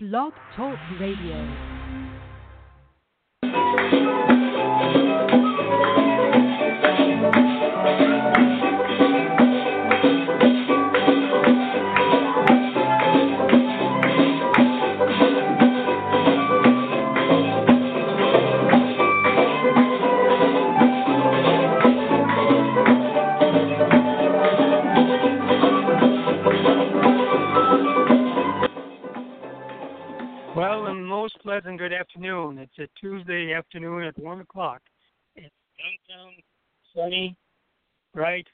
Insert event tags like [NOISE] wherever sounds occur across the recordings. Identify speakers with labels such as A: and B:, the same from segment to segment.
A: Blog Talk Radio.
B: Most pleasant good afternoon. It's a Tuesday afternoon at 1 o'clock. It's downtown, sunny, bright,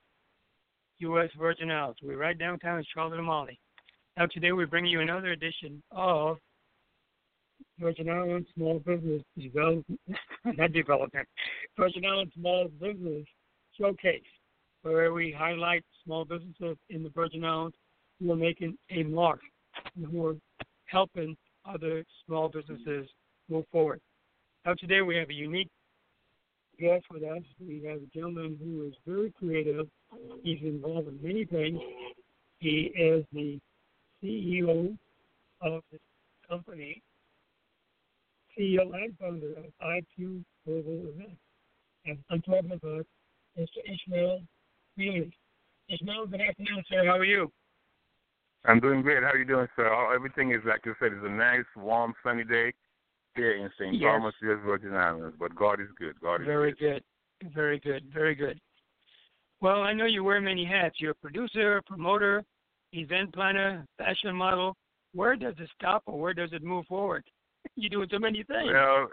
B: U.S. Virgin Islands. We're right downtown in Charlotte Amalie. Now, today we bring you another edition of Virgin Islands Small Business Development, [LAUGHS] not development, Virgin Islands Small Business Showcase, where we highlight small businesses in the Virgin Islands who are making a mark and who are helping other small businesses move forward. Now, today we have a unique guest with us. We have a gentleman who is very creative. He's involved in many things. He is the CEO of the company, CEO and founder of IQ Global Events. And I'm talking about Mr. Ishmael Queeley. Ishmael, good afternoon, sir. How are you?
C: I'm doing great. How are you doing, sir? Oh, Everything is like you said. It's a nice, warm, sunny day here in St.
B: Yes.
C: Thomas, U.S. Virgin Islands. But God is good. God is
B: Very
C: good.
B: good. Very good. Very good. Well, I know you wear many hats. You're a producer, promoter, event planner, fashion model. Where does it stop or where does it move forward? [LAUGHS] You're doing so many things.
C: Well,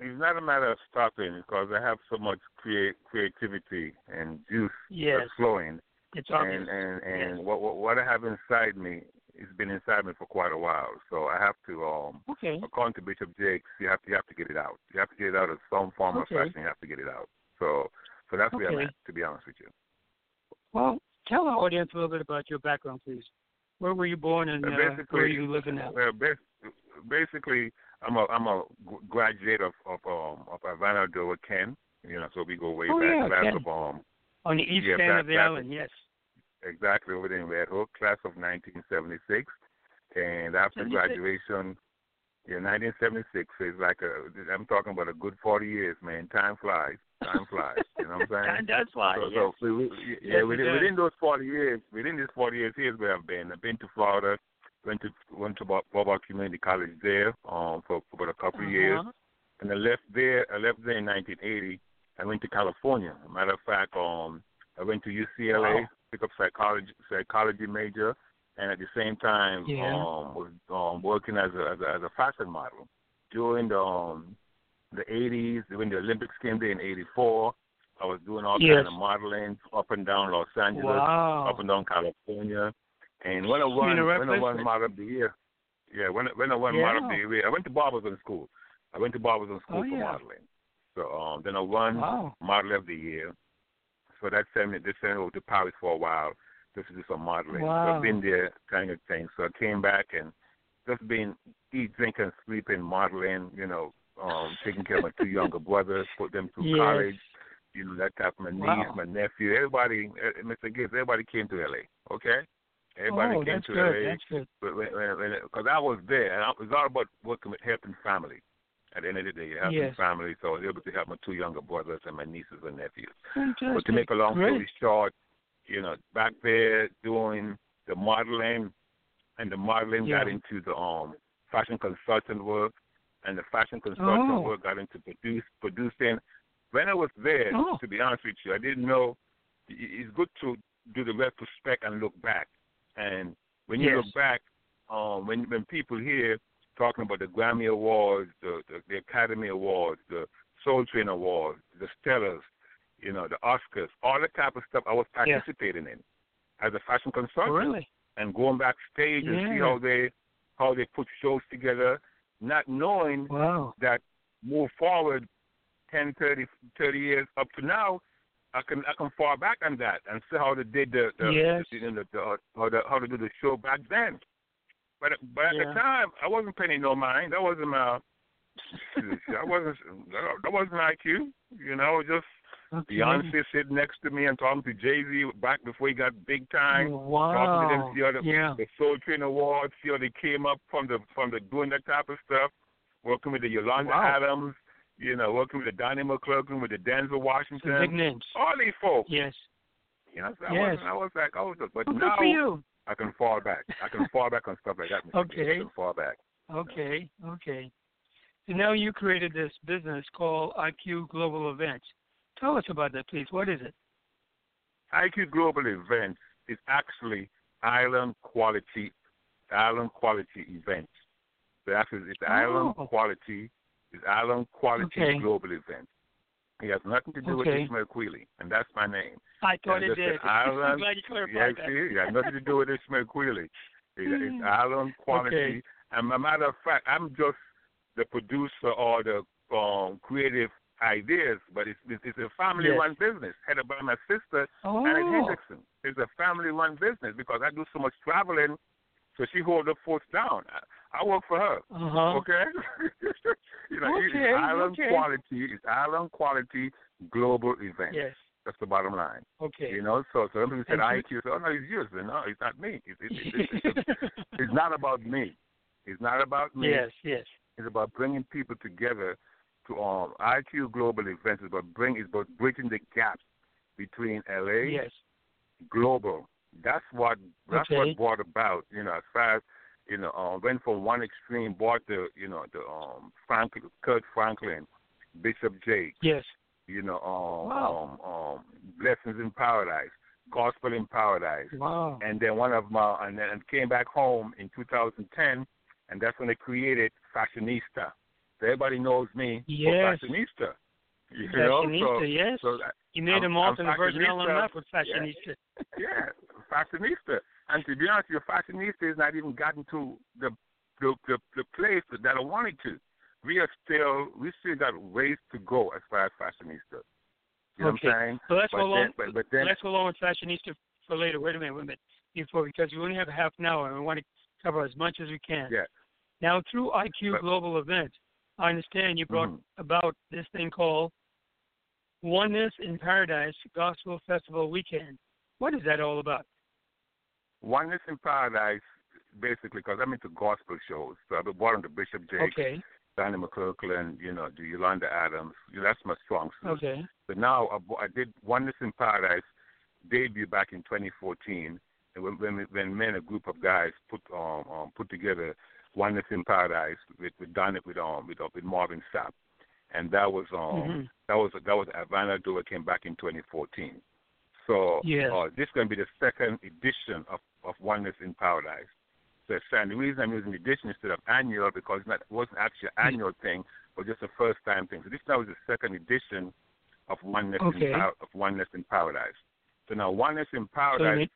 C: it's not a matter of stopping because I have so much create creativity and juice
B: yes,
C: that's flowing.
B: It's obvious.
C: And and and
B: Yes.
C: what, what what I have inside me has been inside me for quite a while. So I have to um
B: okay.
C: according to Bishop Jakes, you have to you have to get it out. You have to get it out of some form
B: Okay.
C: of fashion. You have to get it out. So so that's where I'm at. To be honest with you.
B: Well, tell our audience a little bit about your background, please. Where were you born and
C: Uh,
B: uh, where are you living now?
C: Well, basically, I'm a I'm a graduate of of um of Ivanna Eudora Kean. You know, so we go way
B: Oh,
C: back.
B: yeah,
C: class
B: Ken. On the east
C: yeah,
B: end of the island, yes.
C: exactly over there in Red Hook, class of 1976, and after
B: 76.
C: graduation, yeah, 1976 is like a I'm talking about a good 40 years, man. Time flies. Time flies. You know what I'm [LAUGHS] saying?
B: Time does fly.
C: So,
B: yes.
C: so we,
B: Yes,
C: yeah,
B: it
C: within, within those forty years, within these forty years, here's where I've been. I've been to Florida, went to went to Bob Community College there um, for, for about a couple of years,
B: Uh-huh.
C: and I left there. I left there in 1980. I went to California. Matter of fact, um, I went to UCLA,
B: Wow.
C: pick up psychology psychology major, and at the same time,
B: Yeah.
C: um, was um, working as a, as a as a fashion model during the um, the 80s when the Olympics came there in '84. I was doing all
B: Yes.
C: kind of modeling up and down Los Angeles,
B: Wow.
C: up and down California. And when I won,
B: in the right
C: when I won. Model of the Year, yeah, when when I won Model of the Year, I went to Barbizon School. I went to Barbizon School
B: Oh,
C: for
B: yeah.
C: modeling. So um, then I won
B: Wow.
C: Model of the Year. So that sent me, they sent over to Paris for a while just to do some modeling. So
B: Wow.
C: I've been there kind of thing. So I came back and just been eat, drink, and sleeping, modeling, you know, um, taking care of my two [LAUGHS] younger brothers, put them through
B: Yes.
C: college, you know, that type of my
B: Wow.
C: niece, my nephew, everybody, uh, Mr. Gibbs, everybody came to LA, okay? Everybody
B: oh,
C: came
B: that's
C: to
B: good.
C: LA because I was there, and I, it was all about working with helping family. At the end of the day, you have
B: Yes.
C: family. So I was able to help my two younger brothers and my nieces and nephews.
B: Fantastic.
C: But to make a long
B: Great.
C: story short, you know, back there doing the modeling, and the modeling got into the um fashion consultant work, and the fashion consultant
B: Oh.
C: work got into produce producing. When I was there,
B: Oh.
C: to be honest with you, I didn't know. It's good to do the retrospect and look back. And when you
B: Yes.
C: look back, um, when when people hear talking about the Grammy Awards, the, the the Academy Awards, the Soul Train Awards, the Stellars, you know, the Oscars, all that type of stuff I was
B: Yeah.
C: participating in as a fashion consultant
B: really?
C: and going backstage and see how they how they put shows together, not knowing
B: Wow.
C: that move forward 10, 30, 30 years up to now, I can I can fall back on that and see how they did the, the,
B: Yes.
C: the, you know, the, how the how to do the show back then. But but at
B: Yeah.
C: the time, I wasn't paying no mind. That wasn't my. I wasn't. That wasn't IQ. You know, just
B: Okay.
C: Beyonce sitting next to me and talking to Jay Z back before he got big time.
B: Wow.
C: Talking to them, see how the,
B: yeah.
C: the Soul Train Awards, see how they came up from the from the doing that type of stuff. Working with the Yolanda
B: Wow.
C: Adams, you know, working with the Donnie McClurkin, with the Denzel Washington,
B: big names.
C: all these folks.
B: Yes.
C: You know, so I,
B: Yes.
C: was, I was like, I was, but
B: Well, good
C: now
B: for you.
C: I can fall back. I can fall back on stuff like that. Mr.
B: Okay.
C: I can fall back.
B: Okay. Okay. So now you created this business called IQ Global Events. Tell us about that, please. What is it?
C: IQ Global Events is actually island quality, island quality events. So that's it's island
B: Oh.
C: quality, it's island quality
B: Okay.
C: global event. It has nothing to do with
B: Okay.
C: Ishmael Queeley, and that's my name.
B: I thought it did.
C: island- [LAUGHS]
B: I'm glad you
C: Yeah,
B: clarified that.
C: see, it has nothing to do with Ishmael Queeley. It, it's island quality.
B: Okay.
C: And a matter of fact, I'm just the producer or the um, creative ideas, but it's it's, a family-run business headed by my sister
B: Oh.
C: Janet Hendrickson. It's a family-run business because I do so much traveling, so she hold the forts down. I, work for her.
B: Uh-huh.
C: Okay, [LAUGHS] you know,
B: Okay,
C: it's island
B: okay.
C: quality. It's island quality global event.
B: Yes.
C: That's the bottom line.
B: Okay.
C: You know, so so people said IQ, so oh no, it's yours. No, it's not me. It's, it's, it's, [LAUGHS] it's, not about me. It's not about me.
B: yes, yes.
C: It's about bringing people together to um IQ Global Events. It's about bring it's about bridging the gap between LA,
B: Yes.
C: global. That's what that's
B: Okay.
C: what brought about. You know, as far as you know, um, went from one extreme, bought the you know the um Franklin, Kirk Franklin, Bishop Jake,
B: Yes.
C: you know, um,
B: Wow.
C: um, um, Blessings in Paradise, Gospel in Paradise,
B: Wow.
C: and then one of my and then came back home in 2010, and that's when they created Fashionista. So everybody knows me
B: Yes.
C: for Fashionista. You know,
B: Fashionista,
C: so,
B: yes.
C: so
B: You made
C: I'm-
B: a malt
C: I'm
B: in the Virgin
C: fashionista.
B: Island map with
C: Yeah.
B: fashionista.
C: yeah, Fashionista. And to be honest, your Fashionista has not even gotten to the the the, the place that I wanted to. We are still we still got ways to go as far as Fashionista. You know
B: Okay.
C: what I'm saying?
B: So let's
C: but
B: hold
C: then,
B: on.
C: but, but then
B: let's hold on with fashionista for later. Wait a minute, wait a minute. Before because we only have half an hour and we want to cover as much as we can.
C: Yeah.
B: Now through IQ
C: But-
B: Global Events, I understand you brought
C: Mhm.
B: about this thing called Oneness in Paradise Gospel Festival Weekend. What is that all about?
C: Oneness in Paradise, basically, because I'm into gospel shows. So I've been on the Bishop Jakes,
B: Okay.
C: Donnie McClurkin, you know, the Yolanda Adams. You know, that's my strong suit.
B: Okay.
C: But now I, I did Oneness in Paradise debut back in 2014, and when when, when men, a group of guys, put um, um put together Oneness in Paradise with with it with um with, uh, with Marvin Sapp, and that was um
B: Mhm.
C: that was that was Havana Do came back in 2014. So
B: Yes.
C: uh, this is going to be the second edition of of Oneness in Paradise. So it's- the reason I'm using edition instead of annual because it wasn't actually an annual thing, but just a first time thing. So this now is the second edition of Oneness
B: Okay.
C: in of Oneness in Paradise. So now Oneness in Paradise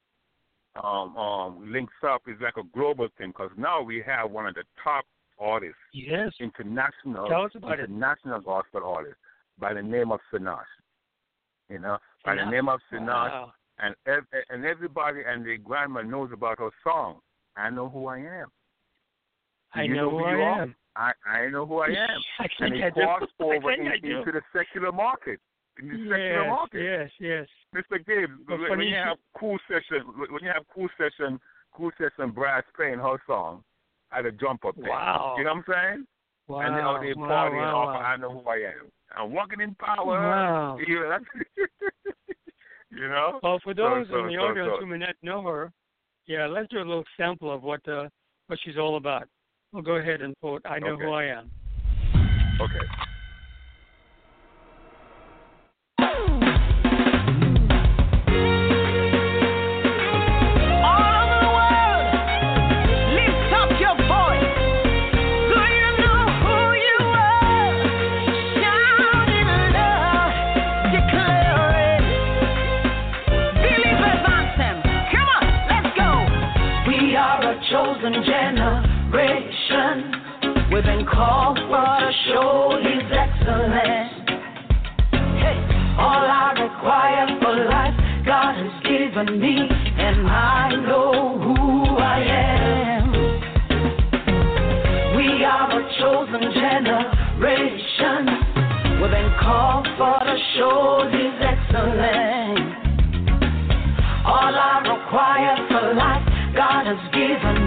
C: um, um, links up is like a global thing because now we have one of the top artists,
B: yes.
C: international,
B: Tell us about it.
C: international gospel artist by the name of Sinach. You know, by the name of Sinach,
B: Wow.
C: And ev- and everybody and the grandma knows about her song. I know who I am.
B: I
C: you
B: know
C: who
B: who I
C: are?
B: am.
C: I I know who I am.
B: I
C: and it crossed over in, into the secular market. In the secular market.
B: yes, yes.
C: Mr. Gibbs,
B: But
C: when, you have cool session, when you have cool session, cool session brass playing her song at a jump up there.
B: Wow.
C: You know what I'm saying?
B: Wow.
C: And they, oh, they
B: wow,
C: partying
B: wow,
C: off.
B: wow.
C: I know who I am. I'm walking in power.
B: Wow.
C: You know, that's- [LAUGHS] you know?
B: Well, for those
C: so,
B: in the
C: so,
B: audience
C: so.
B: who may not know her, yeah, let's do a little sample of what uh, what she's all about. We'll go ahead and quote, "I know
C: Okay.
B: who I am."
C: Okay.
D: and called for to show His excellence. Hey, all I require for life, God has given me, and I know who I am. We are a chosen generation. We've been called for to show His excellence. All I require for life, God has given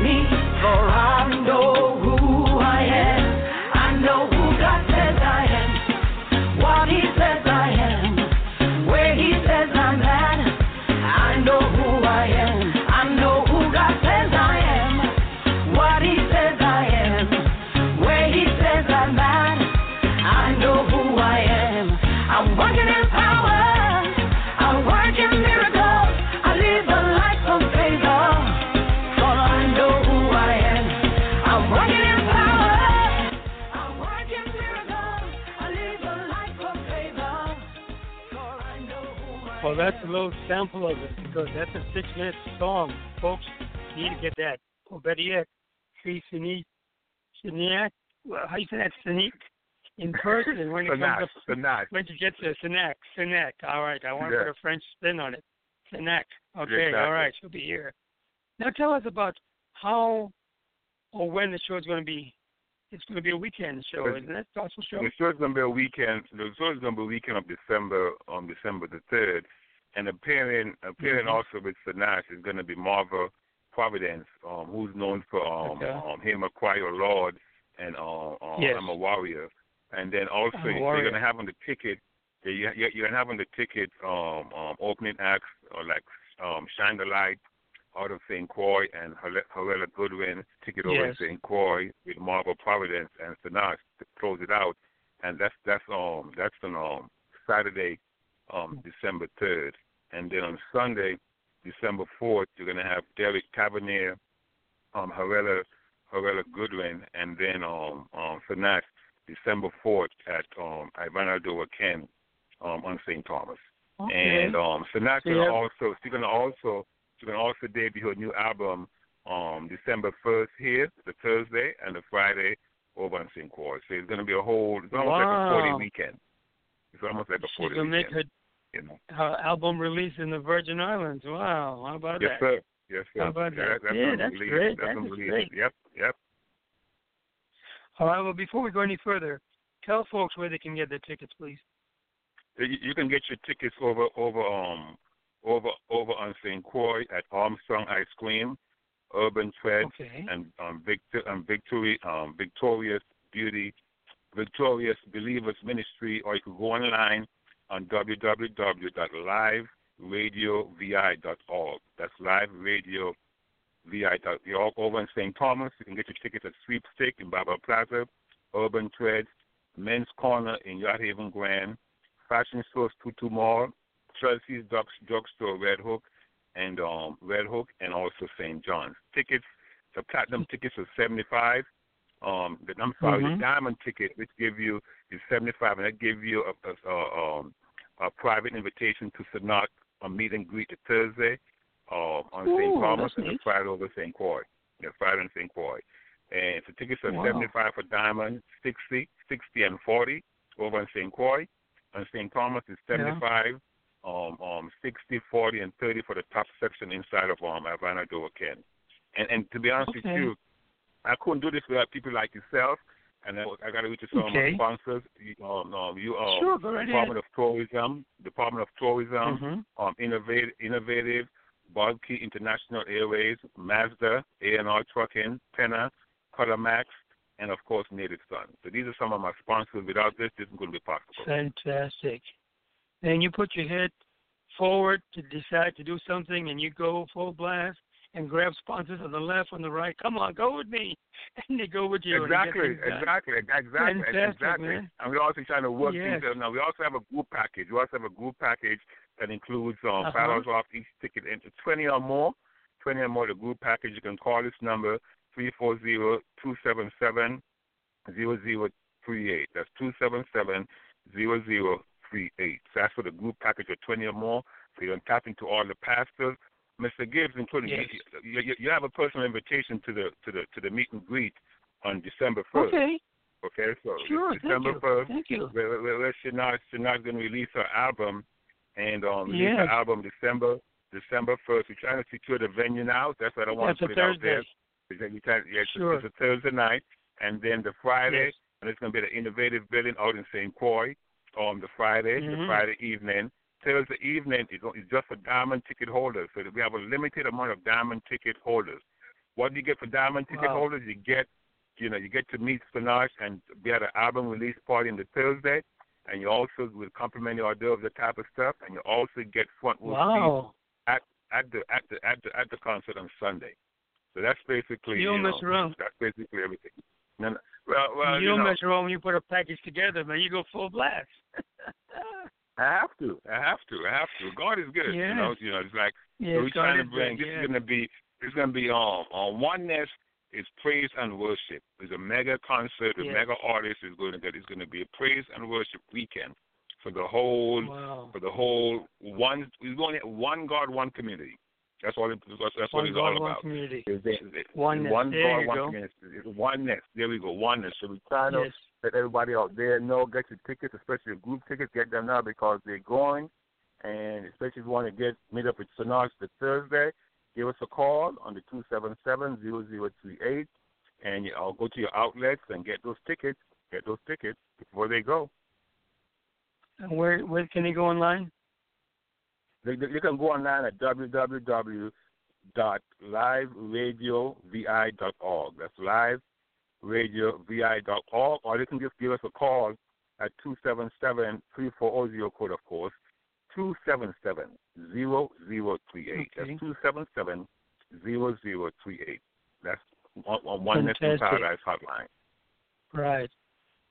B: Well, that's a little sample of it because that's a six-minute song, folks. You need to get that. Or better yet, see Sinead, Sinead, well, how you say that, Sinead, in person when it comes
C: Sanak,
B: up. When you get to Sinek, Sinek. All right, I want to
C: Yeah.
B: put a French spin on it. Sinek. Okay,
C: Exactly.
B: all right, she'll be here. Now tell us about how or when the show is going to be. It's going to be a weekend show, isn't it? Gospel show.
C: The show is going to be a weekend. The show is going to be a weekend of December, on December the third, and appearing appearing
B: Mhm.
C: also with Sinach is going to be Marvia Providence, um, who's known for um,
B: Okay.
C: um him a choir Lord and um, um
B: Yes.
C: I'm a warrior, and then also they're going to have on the ticket. They, you- you're going to have on the ticket um, um opening acts or like um Shine the Light out of St. Croix and Harrella Goodwin ticket over in St. Croix with Marvia Providence and Sinach to close it out and that's that's um that's on um Saturday, um December third, and then on Sunday, December fourth, you're gonna have Derek Tavarnier, um Harrella Harrella Goodwin, and then um um Sinach December fourth at um Ivanna Kean um on St. Thomas.
B: Okay.
C: And um Sinach
B: So have-
C: also she's gonna also she's gonna also debut her new album um December first here, the Thursday and the Friday over on St. Croix. So it's gonna be a whole it's almost like a forty weekend. It's almost like a 40
B: She's
C: forty
B: going to make
C: weekend.
B: her,
C: you know.
B: her album release in the Virgin Islands. Wow, how about
C: Yes,
B: that?
C: sir. Yes, sir.
B: How about
C: yeah,
B: that?
C: That's
B: Yeah, that's
C: release.
B: great.
C: That's
B: That
C: on
B: is
C: release.
B: great.
C: Yep, yep.
B: All right, well, before we go any further, tell folks where they can get their tickets, please.
C: You, you can get your tickets over over um over over on St. Croix at Armstrong Ice Cream, Urban Thread,
B: Okay.
C: and um, Victor, um, Victory, um, Victorious Beauty, Victorious Believers Ministry, or you can go online on www.liferadiovi.org. That's Life liferadiovi.org. Over in St. Thomas, you can get your tickets at Sweepstick in Barbel Plaza, Urban Threads, Men's Corner in Yacht Haven Grand, Fashion Source Tutu Mall, Chelsea's Drug Drugstore Red Hook, and um, Red Hook, and also St. John's. Tickets, the platinum tickets are seventy five. Um, the, I'm sorry,
B: Mhm.
C: the diamond ticket, which give you is seventy five, and that give you a, a, a, um, a private invitation to Sinach a meet and greet the Thursday um, on
B: Ooh,
C: St. Thomas and the. Friday over St. Croix. Yeah, Friday and St. Croix. And the tickets are
B: Wow.
C: seventy five for diamond, 60, 60 and forty over on St. Croix. On St. Thomas is seventy five um, um, 60, 40, and 30 for the top section inside of um, Ivanna Kean. And and to be honest with you, I couldn't do this without people like yourself. And I, I got to reach to some of
B: Okay.
C: my sponsors. You, um, um, you um,
B: Sure, go right ahead.
C: Department of Tourism, Department of Tourism,
B: Mhm.
C: um, Innovative, Innovative, Bohlke International Airways, Mazda, A&R Trucking, Penna, Colormax, and of course Native Sun. So these are some of my sponsors. Without this, this isn't going to be possible.
B: Fantastic. And you put your head forward to decide to do something, and you go full blast and grab sponsors on the left, on the right. Come on, go with me, [LAUGHS] and they go with you. and you get
C: Exactly, exactly, exactly,
B: Fantastic,
C: exactly.
B: man.
C: And we're also trying to work
B: Yes.
C: things out. Now we also have a group package. We also have a group package that includes um,
B: Uh-huh.
C: five dollars off each ticket into twenty or more. Twenty or more the group package. You can call this number three four zero two seven seven zero zero three eight. That's two seven seven zero zero three that's for the group package of twenty or more. So you can tap into all the pastors. Mr. Gibbs, including
B: Yes.
C: you, you, you have a personal invitation to the to the to the meet and greet on December first.
B: Okay,
C: Okay, so
B: sure. Thank
C: December
B: you.
C: first,
B: Thank you.
C: where, where, where Shania Shania's going to release her album, and um, release
B: Yes.
C: her album December December first. We're trying to secure the venue now. That's why I want
B: That's
C: to put out there.
B: Thursday.
C: Because we yeah, it's,
B: Sure.
C: it's a Thursday night, and then the Friday,
B: Yes.
C: and it's going to be the Innovative Building out in St. Croix. Um, the Friday, the
B: Mhm.
C: Friday evening. Thursday evening is is just for diamond ticket holders. So we have a limited amount of diamond ticket holders. What do you get for diamond ticket
B: Wow.
C: holders? You get, you know, you get to meet Sinach and be at an album release party on the Thursday, and you also will complimentary hors d'oeuvres, the type of stuff, and you also get front row seats
B: Wow.
C: at the at the at the at the concert on Sunday. So that's basically
B: You don't
C: know. That's basically everything. No, no, well, well,
B: you don't
C: know,
B: mess around when you put a package together, man. You go full blast.
C: I have to. I have to. I have to. God is good.
B: Yeah.
C: You know. You know. It's like
B: yeah,
C: so we're trying to bring.
B: good,
C: This
B: yeah.
C: is going to be. This is going to be um on oneness. Is praise and worship. It's a mega concert. A
B: Yes.
C: mega artist is going to get. It's going to be a praise and worship weekend for the whole
B: Wow.
C: for the whole one. We're going to one God, one community. That's all. It, that's, what
B: One
C: it's
B: God,
C: all
B: one
C: about.
B: community.
C: Is it- is
B: Oneness.
C: One
B: There
C: God, one
B: go.
C: community. It's oneness. There we go. Oneness. So we try to
B: Yes.
C: let everybody out there know, get your tickets, especially your group tickets, get them now because they're going. And especially if you want to get meet up with Sonars the Thursday, give us a call on the two seven seven zero zero three eight, and you, I'll go to your outlets and get those tickets. Get those tickets before they go.
B: And where where can they go online?
C: They, they, you can go online at www.liferadiovi.org. That's liferadiovi.org, or they can just give us a call at 277-3400 code, of course, 277-0038. That's
B: Okay.
C: 277-0038. That's on, on Oneness in Paradise Hotline.
B: Right.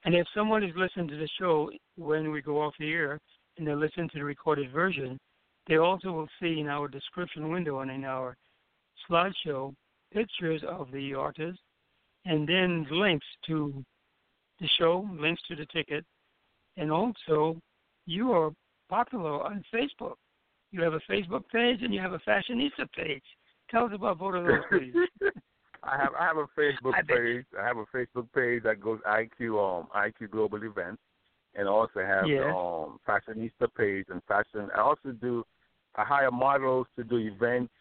B: And if someone is listening to the show when we go off the air and they listen to the recorded version, they also will see in our description window and in our slideshow pictures of the artist and then links to the show, links to the ticket, and also you are popular on Facebook. You have a Facebook page and you have a fashionista page. Tell us about both of those, [LAUGHS] please.
C: I have I have a Facebook
B: I
C: page. I have a Facebook page that goes IQ um IQ Global Events, and also have
B: Yeah.
C: the um fashionista page and fashion. I also do I hire models to do events.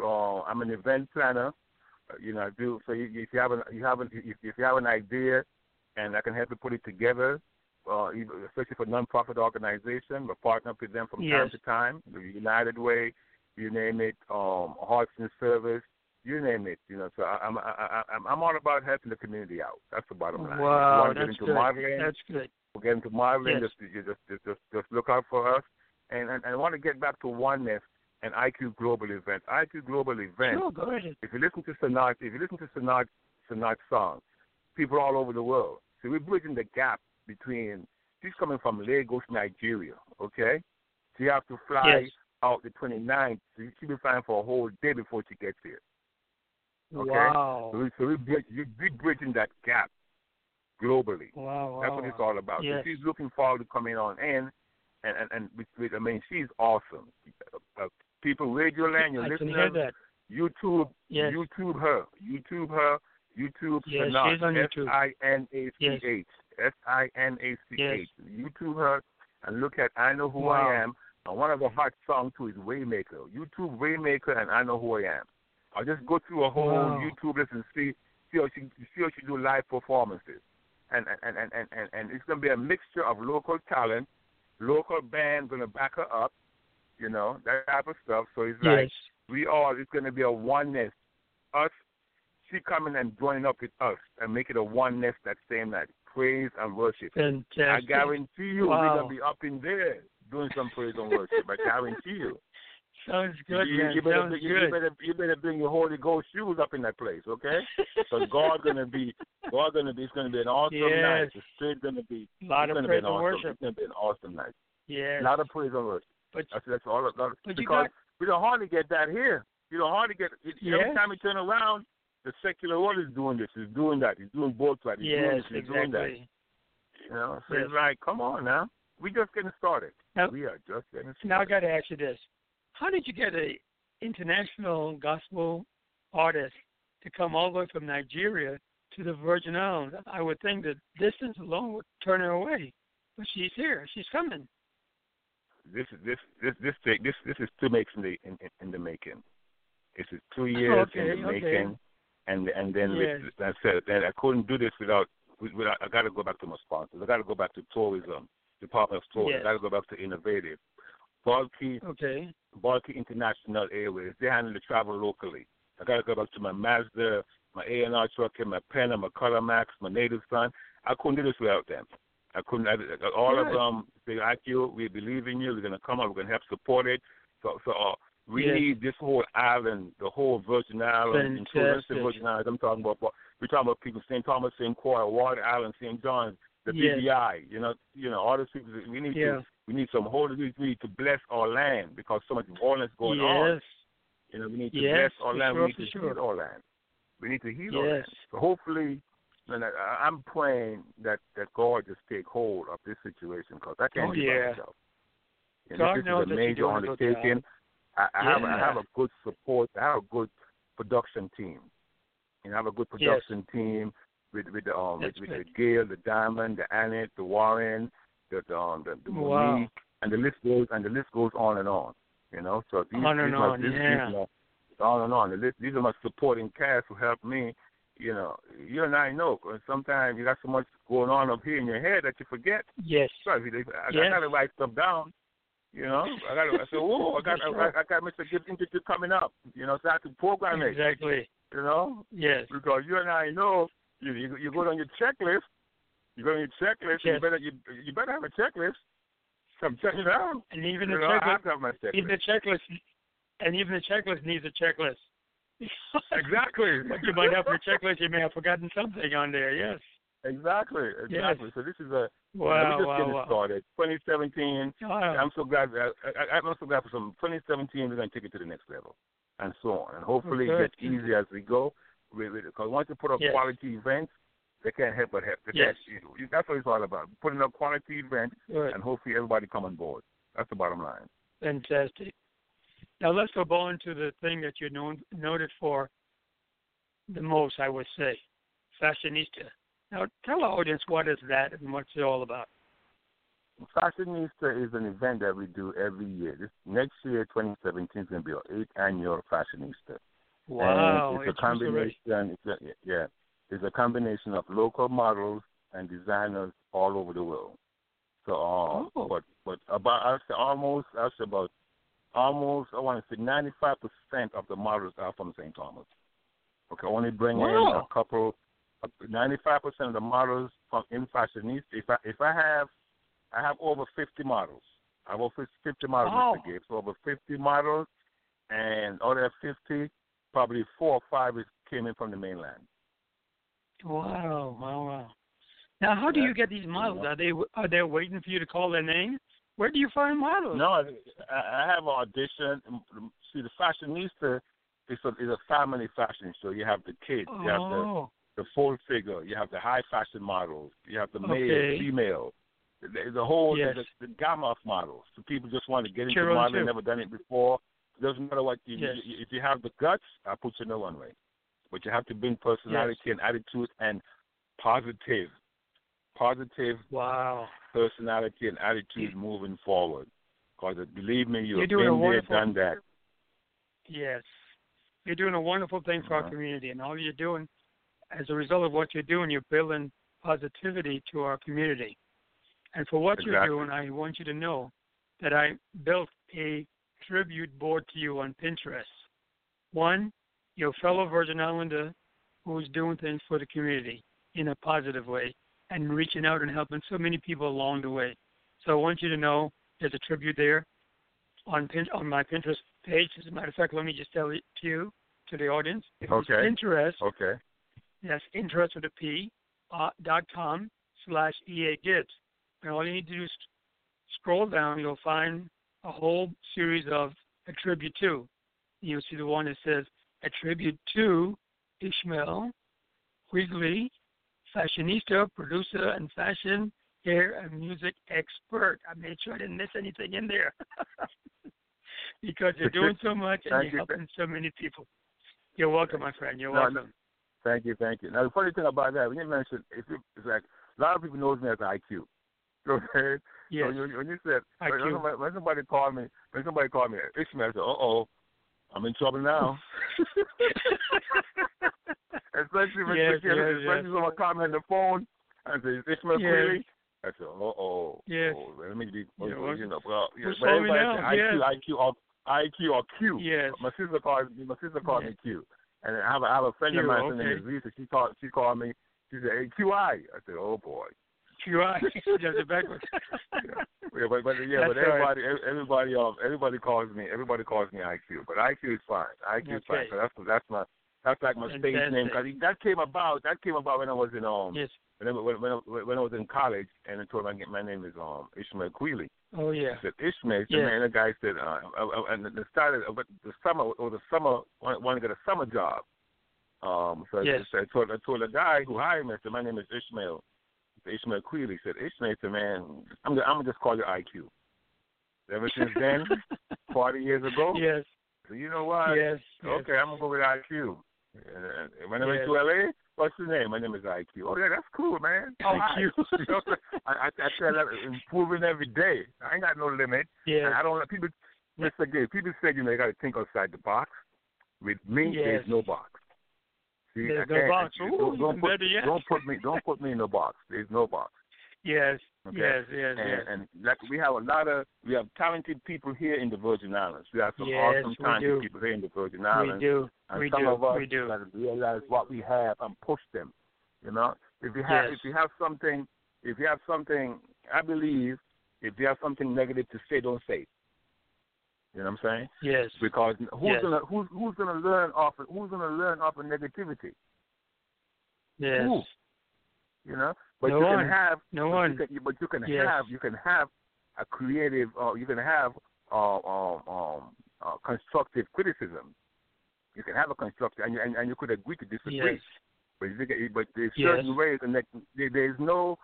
C: Uh, I'm an event planner. Uh, You know, I do so. You, if you have an you have an, if, if you have an idea, and I can help you put it together, uh, especially for nonprofit organization, we partner up with them from time to time. The United Way, you name it, um, Hearts and Service, you name it. You know, so I, I'm I, I'm I'm all about helping the community out. That's the bottom line.
B: Wow,
C: to
B: that's good.
C: modeling,
B: That's good.
C: we'll get into modeling.
B: Yes.
C: Just, just, just, just, just look out for us. And, and, I want to get back to oneness and IQ Global Events. IQ Global Events.
B: Sure, go ahead.
C: If you listen to Sinach, if you listen to Sinach, Sinach song, people all over the world. So we're bridging the gap between. She's coming from Lagos, Nigeria. Okay, so you have to fly
B: Yes.
C: out the 29th. So she'll be flying for a whole day before she gets here. Okay.
B: Wow.
C: So, we, so we're, bridge, we're bridging that gap globally.
B: Wow, wow.
C: That's what it's all about.
B: Yes.
C: So she's looking forward to coming on in, and and, and with, I mean, she's awesome. Uh, people, Radio Land, your
B: I can
C: listeners,
B: hear that.
C: YouTube,
B: Yes.
C: YouTube her, YouTube her, YouTube
B: Yes,
C: Sinach,
B: she's on
C: S
B: YouTube.
C: I N A C H, S I N A C H. YouTube her and look at I Know Who
B: Wow.
C: I Am. And one of the hot songs too is Waymaker. YouTube Waymaker and I Know Who I Am. I'll just go through a whole
B: Wow.
C: YouTube list and see see how she see how she do live performances. And and, and, and, and, and it's gonna be a mixture of local talent, local band gonna back her up, you know, that type of stuff. So it's like we all it's going to be a oneness. Us, she coming and joining up with us and make it a oneness that same night. Praise and worship.
B: Fantastic.
C: I guarantee you, we're going to be up in there doing some praise and worship. I guarantee you.
B: Sounds good,
C: you,
B: man.
C: you better,
B: Sounds
C: you,
B: good.
C: you better, you better bring your Holy Ghost shoes up in that place, okay? [LAUGHS] Because God's going to be, God going to be, it's to be an awesome night.
B: Yes.
C: The Spirit's going to be,
B: A lot
C: it's
B: of
C: going to be
B: praise
C: an
B: and
C: awesome,
B: worship.
C: It's to be an awesome night.
B: Yes.
C: A lot of praise and worship.
B: But
C: That's that's all. That,
B: But you
C: because
B: got-
C: we don't hardly get that here. You don't hardly get it,
B: Yes.
C: every time you turn around, the secular world is doing this, is doing that, he's doing both sides, he's doing
B: yes,
C: this, he's doing that.
B: exactly.
C: You know, so
B: Yes.
C: it's like, come on now, we just getting started.
B: Now-
C: we are just getting started.
B: Now I got to ask you this: How did you get a international gospel artist to come all the way from Nigeria to the Virgin Islands? I would think that distance alone would turn her away, but she's here. She's coming.
C: this is this this this take this this is two makes in the in, in, the making. This is two [LAUGHS] years
B: Okay,
C: in the
B: okay.
C: making, and and then
B: Yes.
C: with, I said that I couldn't do this without without I got to go back to my sponsors. I got to go back to tourism, Department of Tourism.
B: Yes.
C: I got to go back to innovative. Bohlke
B: Okay.
C: Bohlke International Airways. They handle the travel locally. I got to go back to my Mazda, my A&R truck, and my Pen, and my Color Max, my Native Sun. I couldn't do this without them. I couldn't. I, all
B: Good.
C: of them say, "IQ, we believe in you. We're going to come up. We're going to help support it." So, so uh, we
B: Yes.
C: need this whole island, the whole Virgin Islands, including the Virgin Islands. I'm talking about. We're talking about people, St. Thomas, St. Croix, Water Island, St. John's, the
B: Yes.
C: BVI. You know, you know, all these people. We need
B: Yeah.
C: to. We need some holy. We need to bless our land because so much violence going on.
B: yes.
C: You know, we need to
B: Yes,
C: bless our land.
B: sure,
C: we need to
B: sure.
C: heal our land. We need to heal our land. So hopefully, and I, I'm praying that that God just take hold of this situation because I can't
B: Oh,
C: do it
B: yeah.
C: myself. And
B: God
C: this
B: knows
C: is a major
B: doing a good
C: undertaking. I, I have I have a good support. I have a good production team. And I have a good production team with with the um with,
B: That's
C: with
B: good.
C: the Gail, the Diamond, the Annette, the Warren, the the um, the, the
B: Wow.
C: Monique, and the list goes and the list goes on and on. You know, so these,
B: On and
C: these are-
B: on,
C: these,
B: yeah.
C: these on and on. The list, these are my supporting cast who help me. You know, you and I know. 'cause sometimes you got so much going on up here in your head that you forget.
B: Yes.
C: So I, I
B: Yes.
C: got to write stuff down. You know, I got. I said, [LAUGHS] "Whoa, I got, I, I got Mr. Interview coming up." You know, so I have to program it.
B: Exactly.
C: You know,
B: Yes.
C: because you and I know you you, you go on your checklist. You go on your checklist. You
B: Yes.
C: better you you better have a checklist. Come check it out.
B: And even
C: You
B: the
C: know, I
B: checklist,
C: have to have my checklist.
B: even the checklist, and even the checklist needs a checklist. [LAUGHS]
C: exactly.
B: You might have your checklist, you may have forgotten something on there. Yes.
C: Exactly. Exactly. So this is a
B: Wow.
C: we're just
B: wow.
C: getting
B: wow.
C: started. 2017.
B: Wow.
C: I'm so glad. Uh, I, I, I'm so glad for some 2017. We're going to take it to the next level, and so on. And oh, hopefully,
B: Good.
C: it gets easier as we go. Because once you put up
B: Yes.
C: quality events, they can't help but help. They
B: Yes.
C: you- that's what it's all about. Putting up quality events,
B: Good.
C: and hopefully everybody come on board. That's the bottom line.
B: Fantastic. Now let's go on to the thing that you're known, noted for the most, I would say, fashionista. Now tell our audience what is that and what's it all about.
C: Fashionista is an event that we do every year. This next year, 2017, is going to be our eighth annual Fashionista.
B: Wow,
C: And it's a combination. It's a, yeah, it's a combination of local models and designers all over the world. So, um,
B: Oh.
C: but but about say almost I say about almost I want to say ninety five percent of the models are from St. Thomas. Okay, only bring in a couple. Ninety five percent of the models from in fashionista. If I if I have I have over fifty models. I have over fifty models,
B: Wow.
C: Mr. Gibbs. So over fifty models, and out of fifty, probably four or five is came in from the mainland.
B: Wow, wow, wow. Now, how do you get these models? Are they are they waiting for you to call their name? Where do you find models?
C: No, I, I have an audition. See, the fashionista is a, is a family fashion show. You have the kids, you have the,
B: Oh,
C: the full figure, you have the high fashion models, you have the male,
B: Okay.
C: female, the, the whole
B: Yes.
C: the, the gamma of models. So people just want to get into
B: Children,
C: modeling, never done it before. It Doesn't matter what you,
B: Yes.
C: you if you have the guts, I put you in the one way. But you have to bring personality and attitude and positive, positive
B: wow.
C: personality and attitude moving forward. Because believe me, you've
B: You're
C: been there, done that.
B: Yes. You're doing a wonderful thing for our
C: Uh-huh.
B: community, and all you're doing, as a result of what you're doing, you're building positivity to our community. And for what you're doing, I want you to know that I built a tribute board to you on Pinterest. One, your fellow Virgin Islander who's doing things for the community in a positive way and reaching out and helping so many people along the way. So I want you to know there's a tribute there on Pin- on my Pinterest page. As a matter of fact, let me just tell it to you, to the audience. If
C: Okay.
B: Pinterest,
C: Okay.
B: that's interest with a P uh, dot com slash EA Gibbs. And all you need to do is scroll down. You'll find a whole series of a tribute to. You'll see the one that says a tribute to Ishmael Queeley, fashionista, producer, and fashion hair and music expert. I made sure I didn't miss anything in there [LAUGHS] because you're doing so much and you're helping so many people. You're welcome, my friend. You're
C: No,
B: welcome.
C: no. Thank you, thank you. Now the funny thing about that, when you mentioned, if you, it's like a lot of people knows me as IQ. [LAUGHS] You know what I'm saying?
B: Yes.
C: So you, when you said when
B: IQ.
C: somebody, when somebody called me, when somebody called me Ishmael, I said, "Uh oh, I'm in trouble now." [LAUGHS] especially when
B: Yes, yes,
C: especially
B: yes.
C: someone called me on the phone and says Ishmael
B: Yes.
C: Query. I said, "Uh oh,
B: Yes.
C: oh, let me be,
B: Yeah,
C: oh,
B: well,
C: you know, well, yeah, but everybody say IQ,
B: yes.
C: IQ, or IQ or Q.
B: Yes.
C: My sister called my sister called
B: Yes.
C: me Q. And I have a, I have a friend of
B: Q,
C: mine. Her name
B: okay.
C: is Lisa. She called. She called me. She said, "Hey, QI." I said, "Oh boy."
B: QI. [LAUGHS] Just it backwards. [LAUGHS]
C: Yeah, but but yeah, but
B: That's right.
C: everybody ev- everybody um everybody calls me everybody calls me IQ, but IQ is fine. IQ is fine. So that's that's my that's like my stage name because that came about that came about when I was in um
B: yes.
C: when I, when when, I- when I was in college and I told my my name is um Ishmael Queeley.
B: Oh yeah.
C: I said Ishmael.
B: Yeah.
C: And the guy said, uh, uh, uh, and the started uh, but the summer or the summer want to get a summer job. Um, so, I-
B: Yes.
C: so I told I told the guy who hired me, I said, my name is Ishmael. Ishmael Queeley He said, Ishmael, said, man, I'm gonna, I'm gonna just call you IQ. Ever since then, [LAUGHS] 40 years ago,
B: yes.
C: so you know what?
B: Yes. yes.
C: Okay, I'm gonna go with IQ. And, and when I went
B: Yes.
C: to LA, what's your name? My name is IQ. Oh yeah, that's cool, man. Right.
B: Oh, IQ.
C: You know, I, I, I tell that improving every day. I ain't got no limit. Yeah. I don't let people. Mr. Gay, people say you know you got to think outside the box. With me, there's
B: Yes.
C: no box. See,
B: There's no box.
C: Don't, don't put
B: yet.
C: don't put me don't put me in a box. There's no box.
B: Yes.
C: Okay?
B: Yes. Yes.
C: and,
B: yes.
C: and like we have a lot of we have talented people here in the Virgin Islands. We have some
B: Yes,
C: awesome talented
B: do.
C: people here in the Virgin Islands.
B: we do.
C: And
B: we
C: some
B: do.
C: of us
B: we do.
C: got to realize what we have and push them. You know, if you have
B: Yes.
C: if you have something, if you have something, I believe if you have something negative to say, don't say. it. You know what I'm saying?
B: Yes.
C: Because who's
B: Yes.
C: gonna who's who's gonna learn off of, who's gonna learn off of negativity?
B: Yes.
C: Who? You know, but
B: No
C: you
B: one.
C: can have
B: No
C: but
B: one.
C: You can, but you can
B: Yes.
C: have you can have a creative uh, you can have uh, um, um, uh, constructive criticism. You can have a constructive and you, and, and you could agree to disagree.
B: Yes.
C: But you but there's
B: Yes.
C: certain ways, and that there, there's no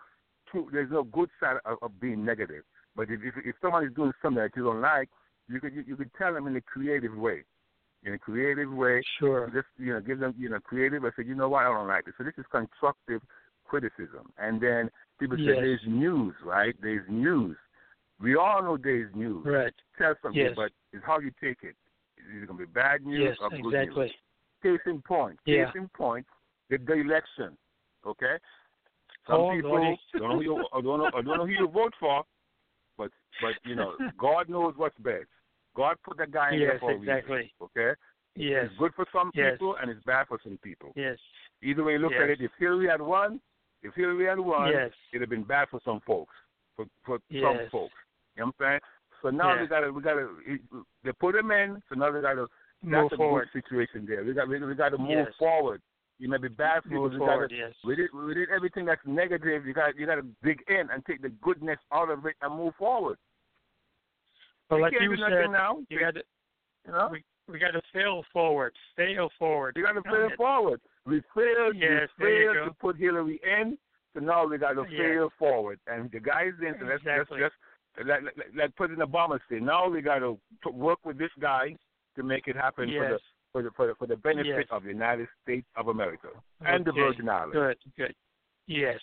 C: true, there's no good side of, of being negative. But if, if if someone is doing something that you don't like, you could you, you could tell them in a creative way, in a creative way.
B: Sure.
C: Just you know, give them you know creative. I said, you know what, I don't like this. So this is constructive criticism. And then people
B: Yes.
C: say there's news, right? There's news. We all know there's news.
B: Right.
C: Tell something,
B: Yes.
C: but it's how you take it. Is it going to be bad news
B: Yes.
C: or good
B: Exactly.
C: news? Case in point.
B: Yeah.
C: Case in point, the, the election. Okay. Some
B: Oh,
C: people [LAUGHS] don't know, who you, don't know, don't know who you vote for, but but you know, [LAUGHS] God knows what's best. God put that guy in there
B: Yes.
C: for a reason.
B: Exactly.
C: Okay.
B: Yes.
C: It's good for some
B: Yes.
C: people and it's bad for some people.
B: Yes.
C: Either way you look at it, if Hillary had won, if Hillary had won,
B: Yes.
C: it'd have been bad for some folks, for for
B: Yes.
C: some folks. You know what I'm saying? So now
B: Yeah.
C: we gotta we gotta they put him in. So now we gotta
B: Move
C: that's a
B: forward.
C: good situation there. We got we, we got to move
B: Yes.
C: forward. You may be bad for
B: Move
C: we
B: forward.
C: Gotta,
B: Yes.
C: with it, with it, everything that's negative, you got you got to dig in and take the goodness out of it and move forward.
B: But
C: you
B: like you said,
C: now.
B: you got to
C: you know,
B: we we got to fail forward. Fail forward.
C: you got to
B: No,
C: fail forward. We failed.
B: Yes,
C: we failed to put Hillary in. So now we got to
B: Yes.
C: fail forward, and the guys in. So let's
B: Exactly.
C: let's President Obama. Now we got to work with this guy to make it happen for the for the for the, for the benefit
B: Yes.
C: of the United States of America and the Virgin Islands.
B: Good. Good. Yes.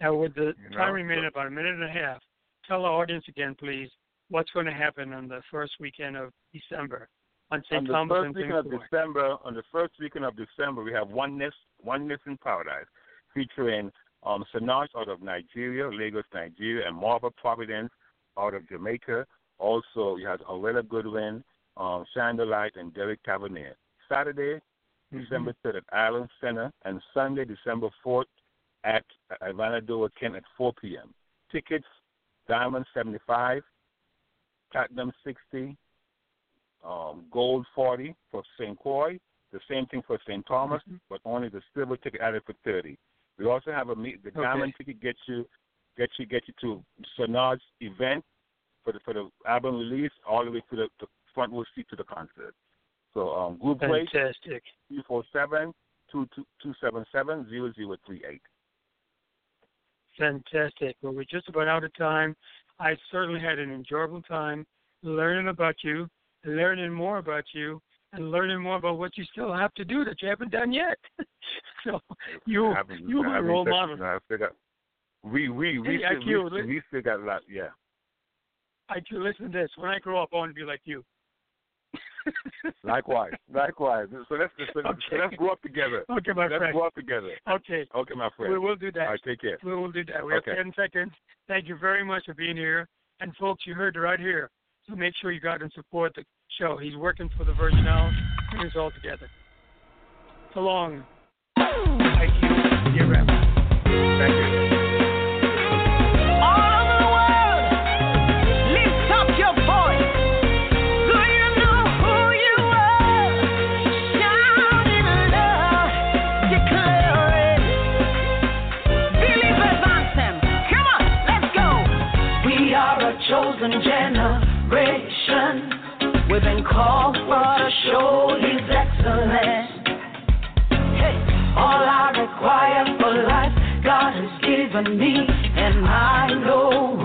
B: Now, with the
C: You know,
B: time remaining
C: so-
B: about a minute and a half, tell our audience again, please, what's going to happen on the first weekend of December on
C: on
B: St.
C: the first weekend of December, on the first weekend of December, we have Oneness, Oneness in Paradise, featuring um, Sinach out of Nigeria, Lagos, Nigeria, and Marvia Providence out of Jamaica. Also, you have Aurelia Goodwin, um, Light, and Derek Tavarnier. Saturday, December 3rd at Island Center, and Sunday, December 4th at Ivanna Eudora Kean at 4 p.m. Tickets, Diamond 75, Platinum 60, um, Gold 40 for St. Croix, the same thing for St. Thomas,
B: Mhm.
C: but only the silver ticket added for 30. We also have a meet. The
B: Okay.
C: diamond ticket gets you, gets you, get you to Sonard's event for the for the album release, all the way to the, the front row seat to the concert. So um, group
B: Fantastic.
C: three four seven two two two seven seven zero zero three eight.
B: Fantastic. Well, we're just about out of time. I certainly had an enjoyable time learning about you, learning more about you, and learning more about what you still have to do that you haven't done yet. [LAUGHS] so you
C: Haven't-
B: you my role model.
C: I still got- we we we,
B: Hey,
C: still,
B: IQ,
C: we, we still got a lot. Yeah.
B: I do listen to this. When I grow up, I want to be like you.
C: Likewise, likewise. So let's so
B: Okay.
C: let's grow up together.
B: Okay, my friend.
C: let's grow up together.
B: Okay,
C: Okay, my friend.
B: we will do that.
C: All right, take care.
B: We will do that. We have 10 seconds. Thank you very much for being here. And folks, you heard right here. So make sure you go out and support the show. He's working for the Virgin Islands. Bring us all together. So long. IQ, dear Rep.
D: Thank you.
E: We've been called for to show His excellence. Hey, all I require for life, God has given me, and I know